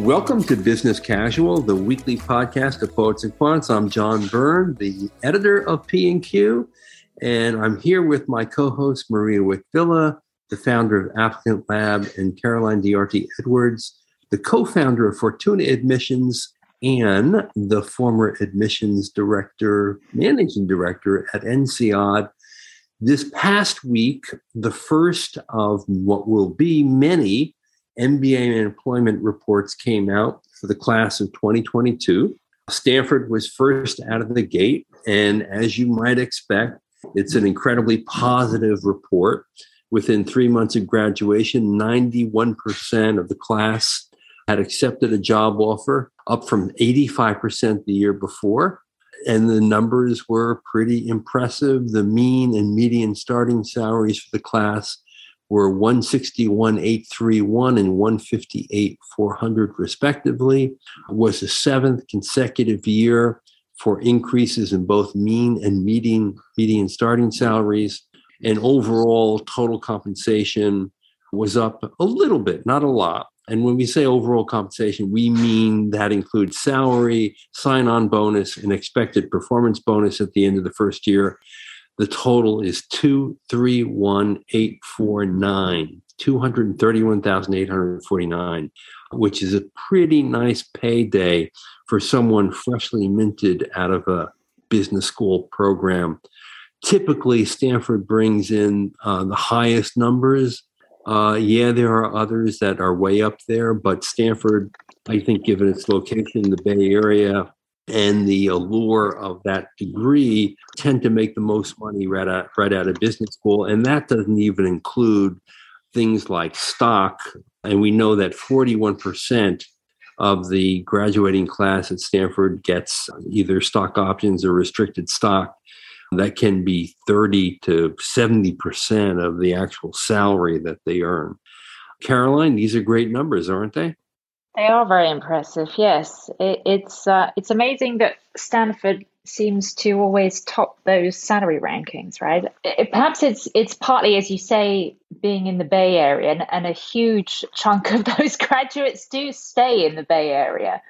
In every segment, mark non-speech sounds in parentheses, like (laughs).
Welcome to Business Casual, the weekly podcast of Poets and Quants. I'm John Byrne, the editor of P&Q, and I'm here with my co-host Maria Wich-Vila, the founder of Applicant Lab, and Caroline Diarte Edwards, the co-founder of Fortuna Admissions and the former admissions director, managing director at INSEAD. This past week, the first of what will be many MBA employment reports came out for the class of 2022. Stanford was first out of the gate. And as you might expect, it's an incredibly positive report. Within three months of graduation, 91% of the class had accepted a job offer, up from 85% the year before. And the numbers were pretty impressive. The mean and median starting salaries for the class were 161,831 and 158,400 respectively. Was the seventh consecutive year for increases in both mean and median median starting salaries. And overall total compensation was up a little bit, not a lot. And when we say overall compensation, we mean that includes salary, sign on bonus, and expected performance bonus at the end of the first year. The total is 231,849, 231,849, which is a pretty nice payday for someone freshly minted out of a business school program. Typically, Stanford brings in uh, the highest numbers. Uh, yeah, there are others that are way up there, but Stanford, I think, given its location in the Bay Area, and the allure of that degree tend to make the most money right out, right out of business school. And that doesn't even include things like stock. And we know that 41% of the graduating class at Stanford gets either stock options or restricted stock. That can be 30 to 70% of the actual salary that they earn. Caroline, these are great numbers, aren't they? They are very impressive. Yes, it, it's uh, it's amazing that Stanford seems to always top those salary rankings, right? It, perhaps it's it's partly, as you say, being in the Bay Area, and, and a huge chunk of (laughs) those graduates do stay in the Bay Area,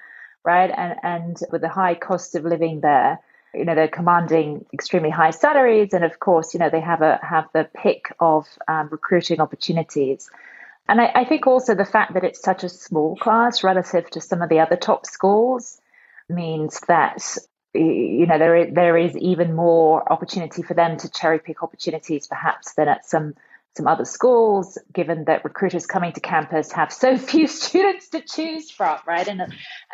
right? And and with the high cost of living there, you know, they're commanding extremely high salaries, and of course, you know, they have a have the pick of um, recruiting opportunities. And I, I, think also the fact that it's such a small class relative to some of the other top schools means that you know there is, there is even more opportunity for them to cherry pick opportunities perhaps than at some some other schools given that recruiters coming to campus have so (laughs) few students to choose from right? And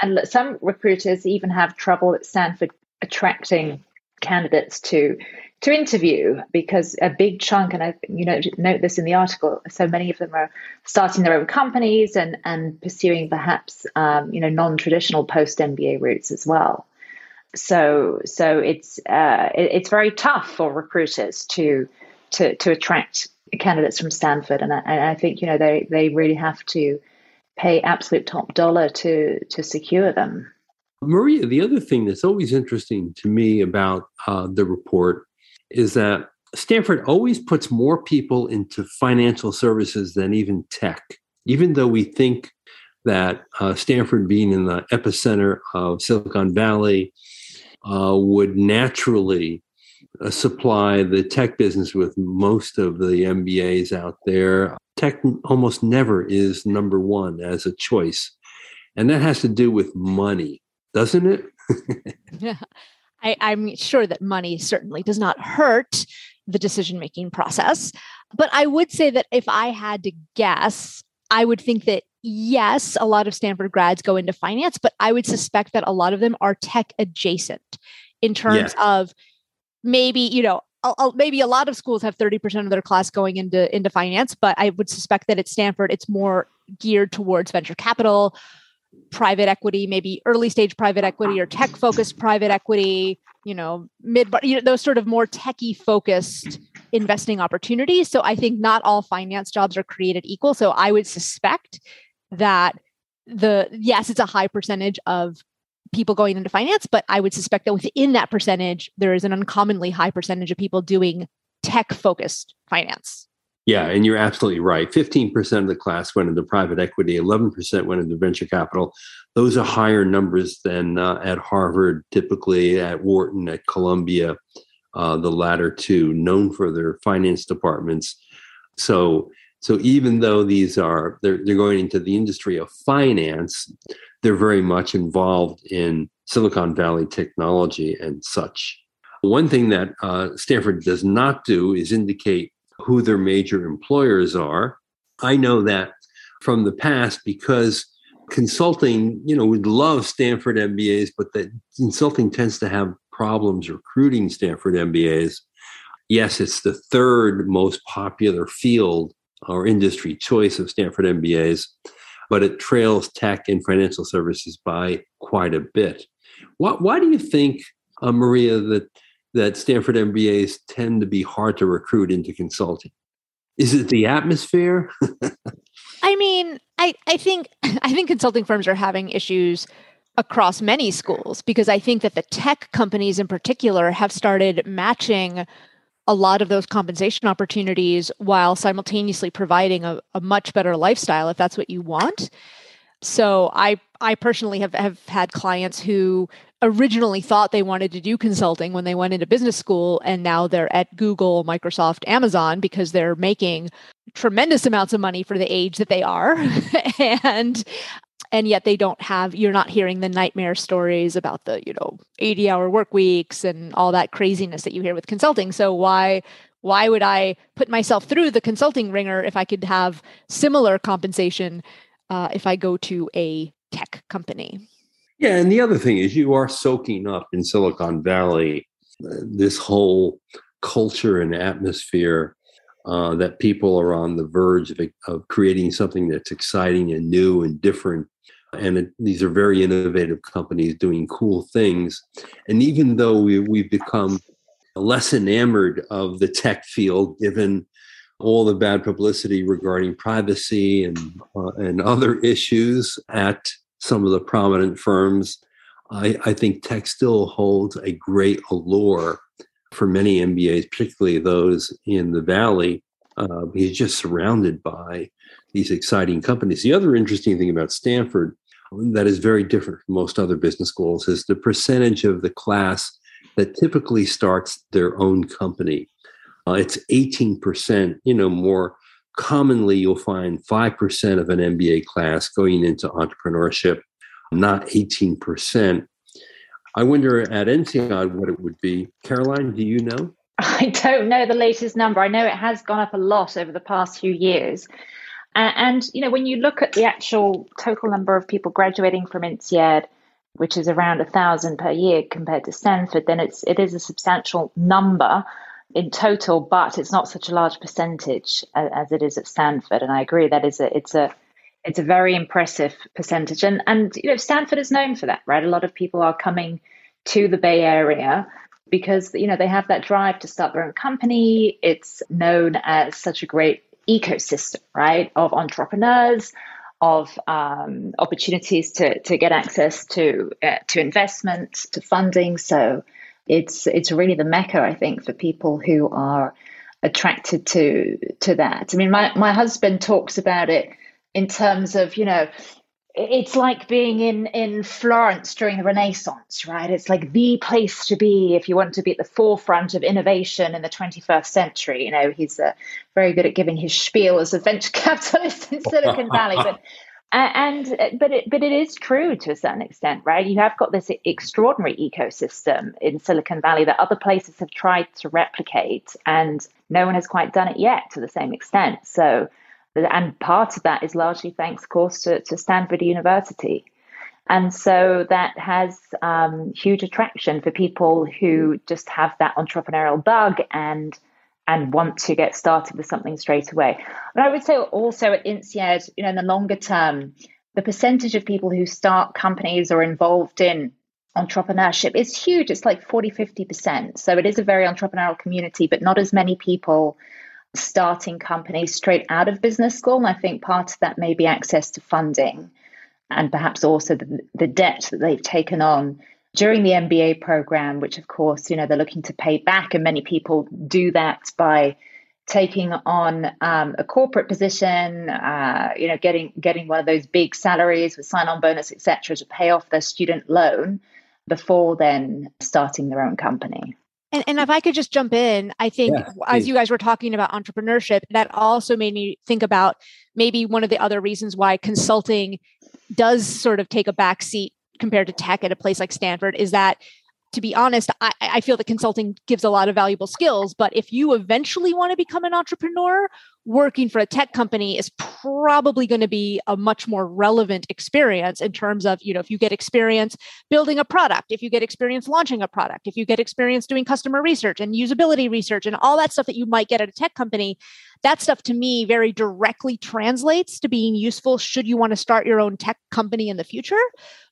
and some recruiters even have trouble at Stanford attracting candidates to to interview because a big chunk, and I you know note this in the article, so many of them are starting their own companies and and pursuing perhaps um, you know non traditional post MBA routes as well. So so it's uh, it, it's very tough for recruiters to to to attract candidates from Stanford, and I, and I think you know they they really have to pay absolute top dollar to to secure them. Maria, the other thing that's always interesting to me about uh, the report is that Stanford always puts more people into financial services than even tech, even though we think that uh, Stanford, being in the epicenter of Silicon Valley, uh, would naturally uh, supply the tech business with most of the MBAs out there. Tech almost never is number one as a choice. And that has to do with money, doesn't it? yeah. (laughs) I, I'm sure that money certainly does not hurt the decision making process. But I would say that if I had to guess, I would think that yes, a lot of Stanford grads go into finance, but I would suspect that a lot of them are tech adjacent in terms of maybe, you know, maybe a lot of schools have 30% of their class going into into finance, but I would suspect that at Stanford it's more geared towards venture capital private equity, maybe early stage private equity or tech focused private equity, you know, mid, you know, those sort of more techie focused investing opportunities. So I think not all finance jobs are created equal. So I would suspect that the, yes, it's a high percentage of people going into finance, but I would suspect that within that percentage, there is an uncommonly high percentage of people doing tech focused finance. Yeah, and you're absolutely right. 15% of the class went into private equity, 11% went into venture capital. Those are higher numbers than uh, at Harvard, typically at Wharton, at Columbia, uh, the latter two, known for their finance departments. So, so even though these are they're, they're going into the industry of finance, they're very much involved in Silicon Valley technology and such. One thing that uh, Stanford does not do is indicate who their major employers are. I know that from the past because consulting, you know, we love Stanford MBAs, but that consulting tends to have problems recruiting Stanford MBAs. Yes, it's the third most popular field or industry choice of Stanford MBAs, but it trails tech and financial services by quite a bit. Why, why do you think, uh, Maria, that that Stanford MBAs tend to be hard to recruit into consulting? Is it the atmosphere? (laughs) I mean, I, I think (laughs) I think consulting firms are having issues across many schools because I think that the tech companies in particular have started matching a lot of those compensation opportunities while simultaneously providing a, a much better lifestyle if that's what you want. So I I personally have, have had clients who originally thought they wanted to do consulting when they went into business school and now they're at Google, Microsoft, Amazon because they're making tremendous amounts of money for the age that they are. (laughs) And and yet they don't have you're not hearing the nightmare stories about the you know 80 hour work weeks and all that craziness that you hear with consulting. So why why would i put myself through the consulting wringer if i could have similar compensation uh, if i go to a tech company yeah, and the other thing is you are soaking up in Silicon Valley uh, this whole culture and atmosphere uh, that people are on the verge of, of, creating something that's exciting and new and different. And it, these are very innovative companies doing cool things. And even though we, we've become less enamored of the tech field, given all the bad publicity regarding privacy and uh, and other issues at some of the prominent firms. I, I think tech still holds a great allure for many MBAs, particularly those in the Valley. Uh, he's just surrounded by these exciting companies. The other interesting thing about Stanford that is very different from most other business schools is the percentage of the class that typically starts their own company. Uh, it's 18%, you know, more commonly you'll find 5% of an MBA class going into entrepreneurship, not 18%. I wonder at INSEAD what it would be. Caroline, do you know? (laughs) I don't know the latest number. I know it has gone up a lot over the past few years. And, you know, when you look at the actual total number of people graduating from INSEAD, which is around a thousand per year compared to Stanford, then it's it is a substantial number in total, but it's not such a large percentage as, it is at Stanford. And I agree that is a it's a it's a very impressive percentage. And and you know Stanford is known for that, right? A lot of people are coming to the Bay Area because you know they have that drive to start their own company. It's known as such a great ecosystem, right, of entrepreneurs, of um, opportunities to to get access to uh, to investment, to funding. So it's it's really the mecca, I think, for people who are attracted to to that. I mean, my my husband talks about it in terms of you know it's like being in in Florence during the Renaissance, right? It's like the place to be if you want to be at the forefront of innovation in the 21st century. You know, he's uh, very good at giving his spiel as a venture (laughs) capitalist in Silicon Valley, but and uh, but it but it is true to a certain extent, right? You have got this extraordinary ecosystem in Silicon Valley that other places have tried to replicate, and no one has quite done it yet to the same extent. So, and part of that is largely thanks, of course, to, to Stanford University. And so that has um, huge attraction for people who just have that entrepreneurial bug and and want to get started with something straight away. But I would say also at INSEAD, you know, in the longer term, the percentage of people who start companies or involved in entrepreneurship is huge. It's like 40, 50%. So it is a very entrepreneurial community, but not as many people starting companies straight out of business school. And I think part of that may be access to funding and perhaps also the, the debt that they've taken on during the MBA program, which of course, you know, they're looking to pay back, and many people do that by taking on um, a corporate position, uh, you know, getting getting one of those big salaries with sign-on bonus, etc., to pay off their student loan before then starting their own company. And, and if I could just jump in, I think yeah, as you guys were talking about entrepreneurship, that also made me think about maybe one of the other reasons why consulting does sort of take a back seat compared to tech at a place like Stanford is that to be honest, I, I, feel that consulting gives a lot of valuable skills. But if you eventually want to become an entrepreneur, working for a tech company is probably going to be a much more relevant experience in terms of, you know, if you get experience building a product, if you get experience launching a product, if you get experience doing customer research and usability research and all that stuff that you might get at a tech company, that stuff to me very directly translates to being useful should you want to start your own tech company in the future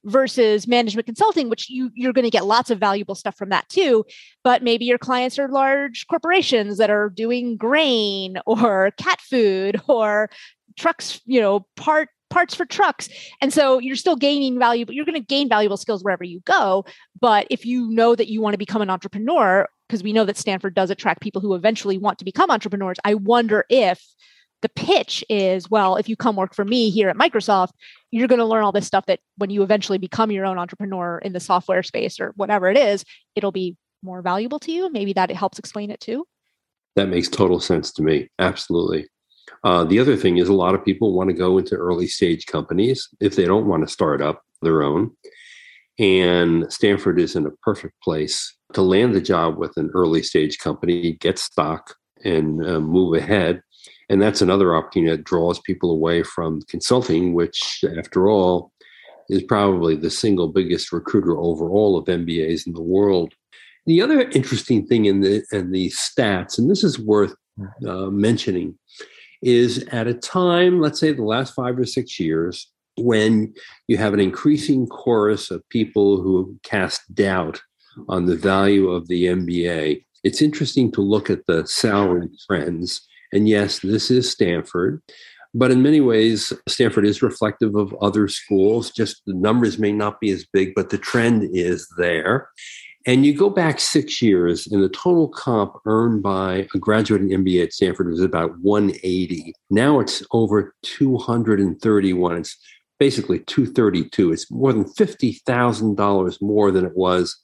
versus management consulting which you you're going to get lots of valuable stuff from that too but maybe your clients are large corporations that are doing grain or cat food or trucks you know part parts for trucks. And so you're still gaining value, but you're going to gain valuable skills wherever you go but if you know that you want to become an entrepreneur because we know that Stanford does attract people who eventually want to become entrepreneurs. I wonder if the pitch is well, if you come work for me here at Microsoft, you're going to learn all this stuff that when you eventually become your own entrepreneur in the software space or whatever it is, it'll be more valuable to you. Maybe that helps explain it too. That makes total sense to me. Absolutely. Uh, the other thing is, a lot of people want to go into early stage companies if they don't want to start up their own. And Stanford is in a perfect place to land the job with an early stage company, get stock, and uh, move ahead. And that's another opportunity that draws people away from consulting, which, after all, is probably the single biggest recruiter overall of MBAs in the world. The other interesting thing in the in the stats, and this is worth uh, mentioning, is at a time, let's say the last five or six years, when you have an increasing chorus of people who cast doubt on the value of the MBA, it's interesting to look at the salary trends. And yes, this is Stanford. But in many ways, Stanford is reflective of other schools. Just the numbers may not be as big, but the trend is there. And you go back six years, and the total comp earned by a graduating MBA at Stanford was about 180. Now it's over 231. It's basically 232. It's more than $50,000 more than it was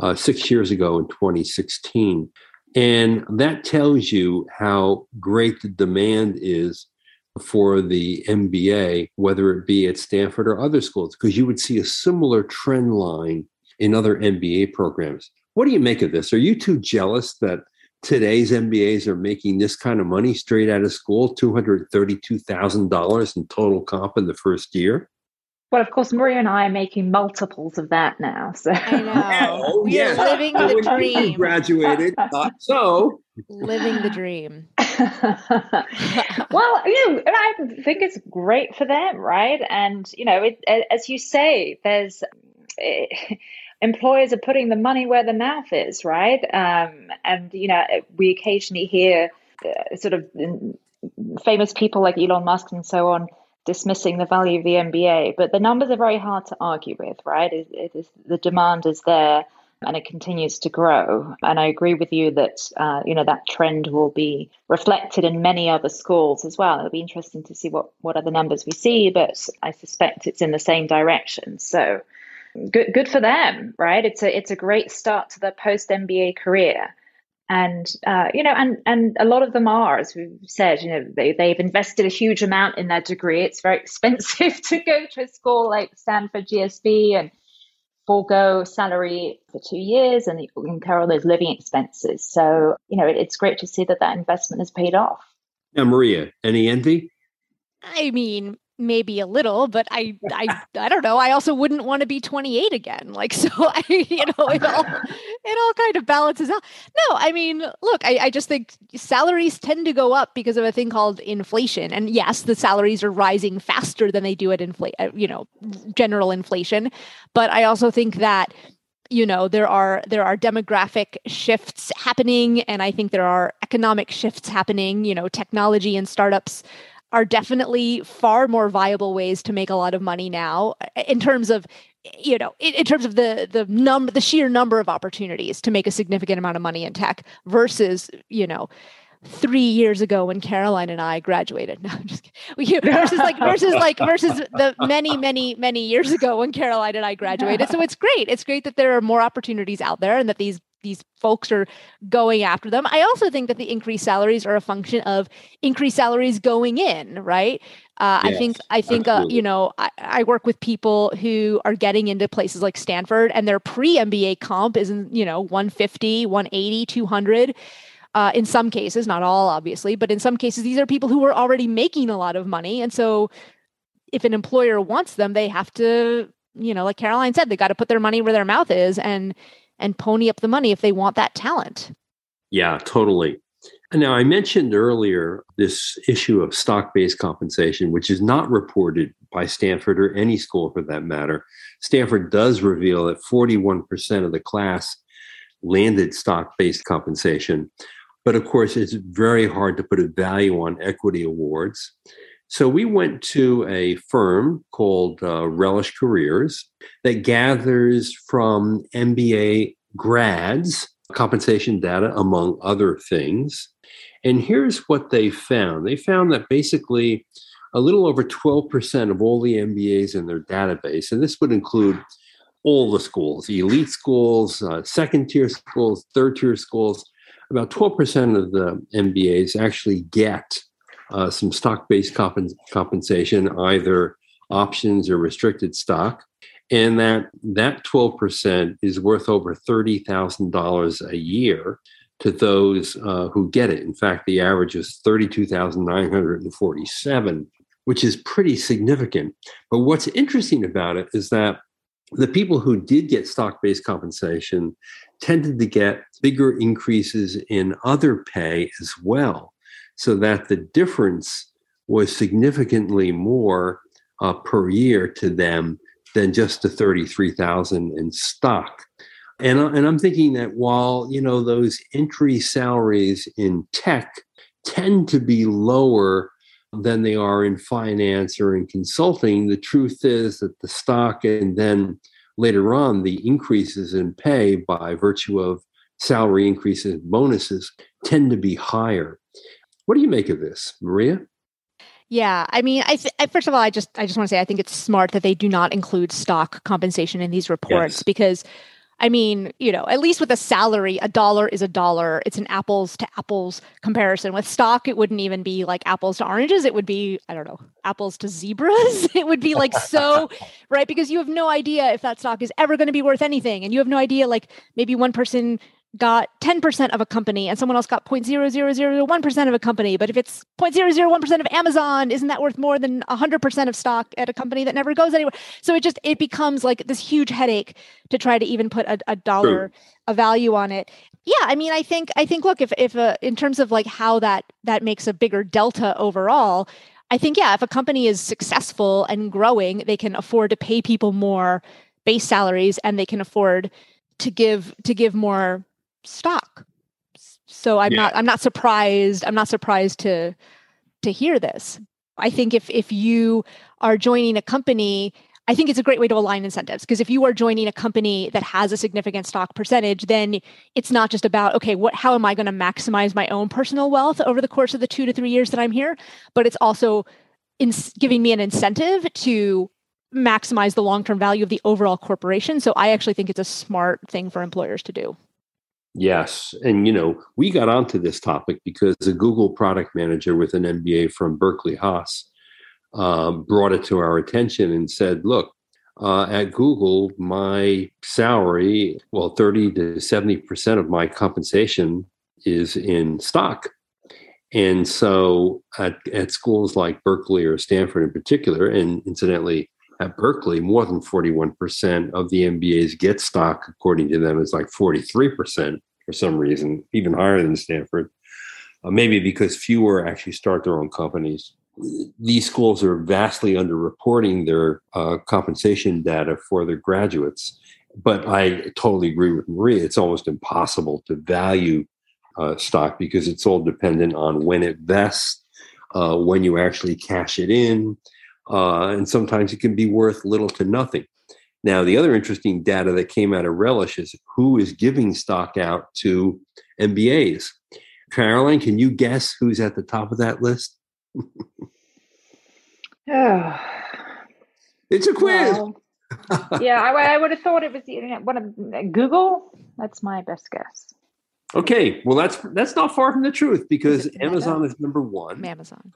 uh, six years ago in 2016. And that tells you how great the demand is for the MBA, whether it be at Stanford or other schools, because you would see a similar trend line in other MBA programs. What do you make of this? Are you too jealous that today's MBAs are making this kind of money straight out of school, $232,000 in total comp in the first year? Well, of course, Maria and I are making multiples of that now. So I know we are living the dream. Graduated, thought so. Living the dream. (laughs) well, you know, I think it's great for them, right? And you know, it, as you say, there's. It, eh, employers are putting the money where the mouth is, right? Um, and you know, we occasionally hear uh, sort of famous people like Elon Musk and so on dismissing the value of the MBA, but the numbers are very hard to argue with, right? It, it is the demand is there and it continues to grow. And I agree with you that uh, you know that trend will be reflected in many other schools as well. It'll be interesting to see what what other numbers we see, but I suspect it's in the same direction. So good good for them, right? It's a it's a great start to their post MBA career. And uh, you know, and and a lot of them are, as we've said, you know, they they've invested a huge amount in their degree. It's very (laughs) expensive to go to a school like Stanford GSB and forego salary for two years and incur all those living expenses. So you know, it, it's great to see that that investment has paid off. Now, Maria, any envy? I mean, maybe a little but i i (laughs) i don't know i also wouldn't want to be 28 again like (laughs) so i you (laughs) know it all it all kind of balances out. No i mean look I, I just think salaries tend to go up because of a thing called inflation and yes the salaries are rising faster than they do at inflation uh, you know general inflation but i also think that you know there are there are demographic shifts happening and i think there are economic shifts happening you know technology and startups are definitely far more viable ways to make a lot of money now in terms of you know in, in, terms of the the number the sheer number of opportunities to make a significant amount of money in tech versus you know three years ago when Caroline and I graduated. (laughs) No, I'm just kidding. versus like versus like versus the many, many, many years ago when Caroline and I graduated. So it's great. It's great that there are more opportunities out there and that these these folks are going after them. I also think that the increased salaries are a function of increased salaries going in, right? Uh, yes, I think I think uh, you know I, I, work with people who are getting into places like Stanford and their pre MBA comp is in, you know 150, 180, 200. Uh, in some cases, not all obviously, but in some cases, these are people who are already making a lot of money. And so if an employer wants them, they have to, you know, like Caroline said, they got to put their money where their mouth is and and pony up the money if they want that talent. Yeah, totally. Now, I mentioned earlier this issue of stock based compensation, which is not reported by Stanford or any school for that matter. Stanford does reveal that 41% of the class landed stock based compensation. But of course, it's very hard to put a value on equity awards. So we went to a firm called uh, Relish Careers that gathers from MBA grads compensation data, among other things. And here's what they found they found that basically a little over 12% of all the MBAs in their database, and this would include all the schools, elite schools, uh, second tier schools, third tier schools, about 12% of the MBAs actually get uh, some stock based comp- compensation, either options or restricted stock. And that, that 12% is worth over $30,000 a year to those uh, who get it. In fact, the average is 32,947, which is pretty significant. But what's interesting about it is that the people who did get stock based compensation tended to get bigger increases in other pay as well, so that the difference was significantly more uh, per year to them than just the 33,000 in stock. And, and I'm thinking that while, you know, those entry salaries in tech tend to be lower than they are in finance or in consulting, the truth is that the stock and then later on, the increases in pay by virtue of salary increases, bonuses tend to be higher. What do you make of this, Maria? Yeah, I mean, I, th- I, first of all, I just I just want to say I think it's smart that they do not include stock compensation in these reports yes. because I mean, you know, at least with a salary, a dollar is a dollar. It's an apples to apples comparison. With stock, it wouldn't even be like apples to oranges. It would be, I don't know, apples to zebras. (laughs) it would be like so, (laughs) right? Because you have no idea if that stock is ever going to be worth anything. And you have no idea, like maybe one person got 10% of a company and someone else got 0.0001% of a company. But if it's 0.001% of Amazon, isn't that worth more than 100% of stock at a company that never goes anywhere? So it just, it becomes like this huge headache to try to even put a, a dollar, True. a value on it. Yeah, I mean, I think, I think, look, if, if, uh, in terms of like how that, that makes a bigger delta overall, I think, yeah, if a company is successful and growing, they can afford to pay people more base salaries and they can afford to give to give more stock. So I'm yeah. not I'm not surprised. I'm not surprised to to hear this. I think if if you are joining a company, I think it's a great way to align incentives because if you are joining a company that has a significant stock percentage, then it's not just about okay, what how am I going to maximize my own personal wealth over the course of the 2 to 3 years that I'm here, but it's also in giving me an incentive to maximize the long-term value of the overall corporation. So I actually think it's a smart thing for employers to do. Yes. And, you know, we got onto this topic because a Google product manager with an MBA from Berkeley Haas um, brought it to our attention and said, look, uh, at Google, my salary, well, 30 to 70% of my compensation is in stock. And so at, at schools like Berkeley or Stanford in particular, and incidentally, at Berkeley, more than 41% of the MBAs get stock, according to them, is like 43% for some reason, even higher than Stanford. Uh, maybe because fewer actually start their own companies. These schools are vastly underreporting their uh, compensation data for their graduates. But I totally agree with Maria. It's almost impossible to value uh, stock because it's all dependent on when it vests, uh, when you actually cash it in, uh, and sometimes it can be worth little to nothing. Now, the other interesting data that came out of Relish is who is giving stock out to MBAs. Caroline, can you guess who's at the top of that list? oh. (sighs) It's a quiz. Well, yeah, I, I, would have thought it was you know, one of Google. That's my best guess. Okay, well that's that's not far from the truth because Amazon is number one. Amazon.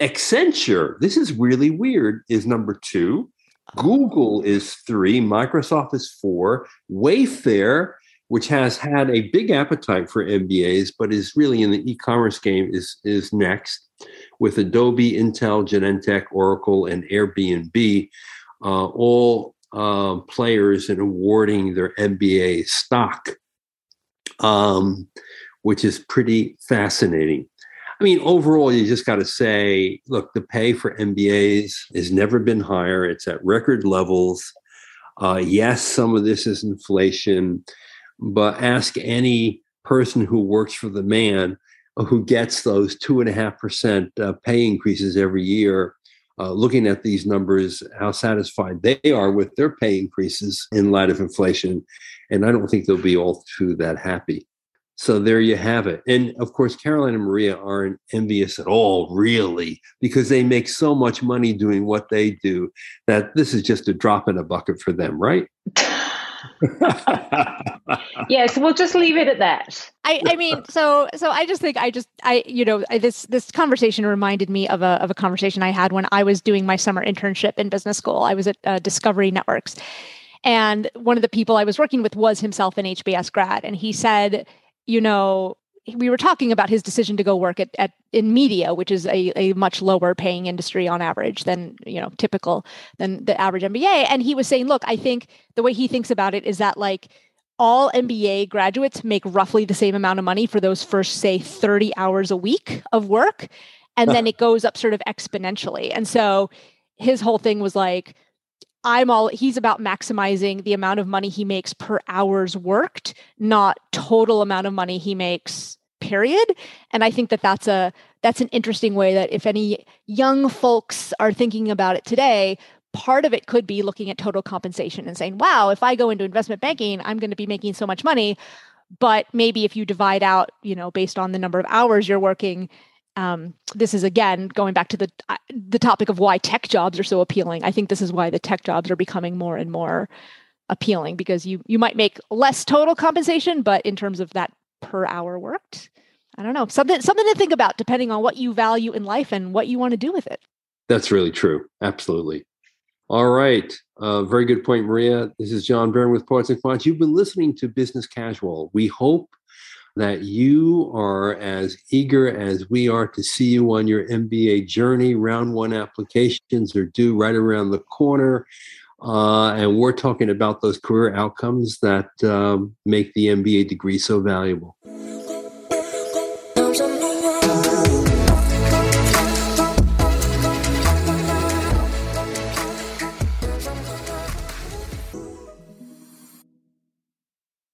Accenture, this is really weird, is number two. Google is three. Microsoft is four. Wayfair, which has had a big appetite for MBAs, but is really in the e-commerce game, is is next, with Adobe, Intel, Genentech, Oracle, and Airbnb, uh, all uh, players in awarding their MBA stock, um, which is pretty fascinating. I mean, overall, you just got to say, look, the pay for MBAs has never been higher. It's at record levels. Uh, yes, some of this is inflation, but ask any person who works for the man who gets those two and a half percent uh, pay increases every year. Uh, looking at these numbers, how satisfied they are with their pay increases in light of inflation. And I don't think they'll be all too that happy. So there you have it. And of course, Caroline and Maria aren't envious at all, really, because they make so much money doing what they do that this is just a drop in a bucket for them, right? (laughs) yes, we'll just leave it at that. I, I mean, so so I just think I just I you know I, this this conversation reminded me of a of a conversation I had when I was doing my summer internship in business school. I was at uh, Discovery Networks, and one of the people I was working with was himself an HBS grad, and he said you know, we were talking about his decision to go work at, at in media, which is a, a much lower paying industry on average than you know typical than the average MBA. And he was saying, look, I think the way he thinks about it is that like all MBA graduates make roughly the same amount of money for those first say 30 hours a week of work, and then (laughs) it goes up sort of exponentially. And so his whole thing was like, I'm all he's about maximizing the amount of money he makes per hours worked, not total amount of money he makes period. And i think that that's a that's an interesting way that if any young folks are thinking about it today part of it could be looking at total compensation and saying wow if i go into investment banking i'm going to be making so much money. But maybe if you divide out you know based on the number of hours you're working um, this is again going back to the uh, the topic of why tech jobs are so appealing. I think this is why the tech jobs are becoming more and more appealing because you you might make less total compensation, but in terms of that per hour worked, I don't know something something to think about depending on what you value in life and what you want to do with it. That's really true. Absolutely. All right. Uh, very good point, Maria. This is John Byrne with Poets and Quants. You've been listening to Business Casual. We hope that you are as eager as we are to see you on your MBA journey. Round one applications are due right around the corner. Uh, and we're talking about those career outcomes that um, make the MBA degree so valuable.